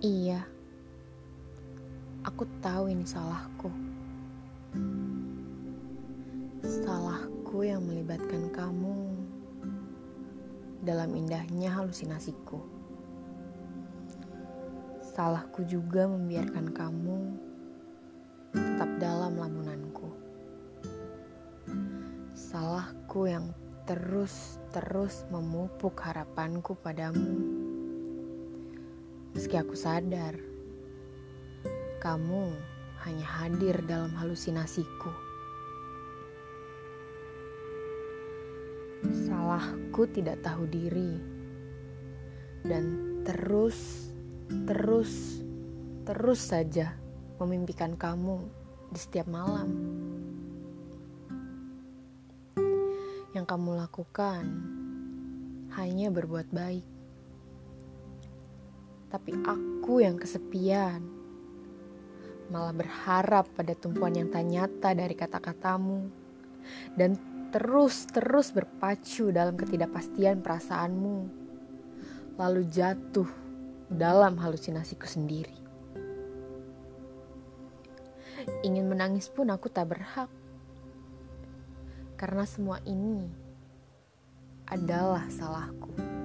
Iya, aku tahu ini salahku. Salahku yang melibatkan kamu dalam indahnya halusinasiku. Salahku juga membiarkan kamu tetap dalam lamunanku. Salahku yang terus-terus memupuk harapanku padamu Meski aku sadar, kamu hanya hadir dalam halusinasiku. Salahku tidak tahu diri dan terus, terus, terus saja memimpikan kamu di setiap malam. Yang kamu lakukan hanya berbuat baik, tapi aku yang kesepian malah berharap pada tumpuan yang tak nyata dari kata-katamu dan terus-terus berpacu dalam ketidakpastian perasaanmu, lalu jatuh dalam halusinasiku sendiri. Ingin menangis pun aku tak berhak, karena semua ini adalah salahku.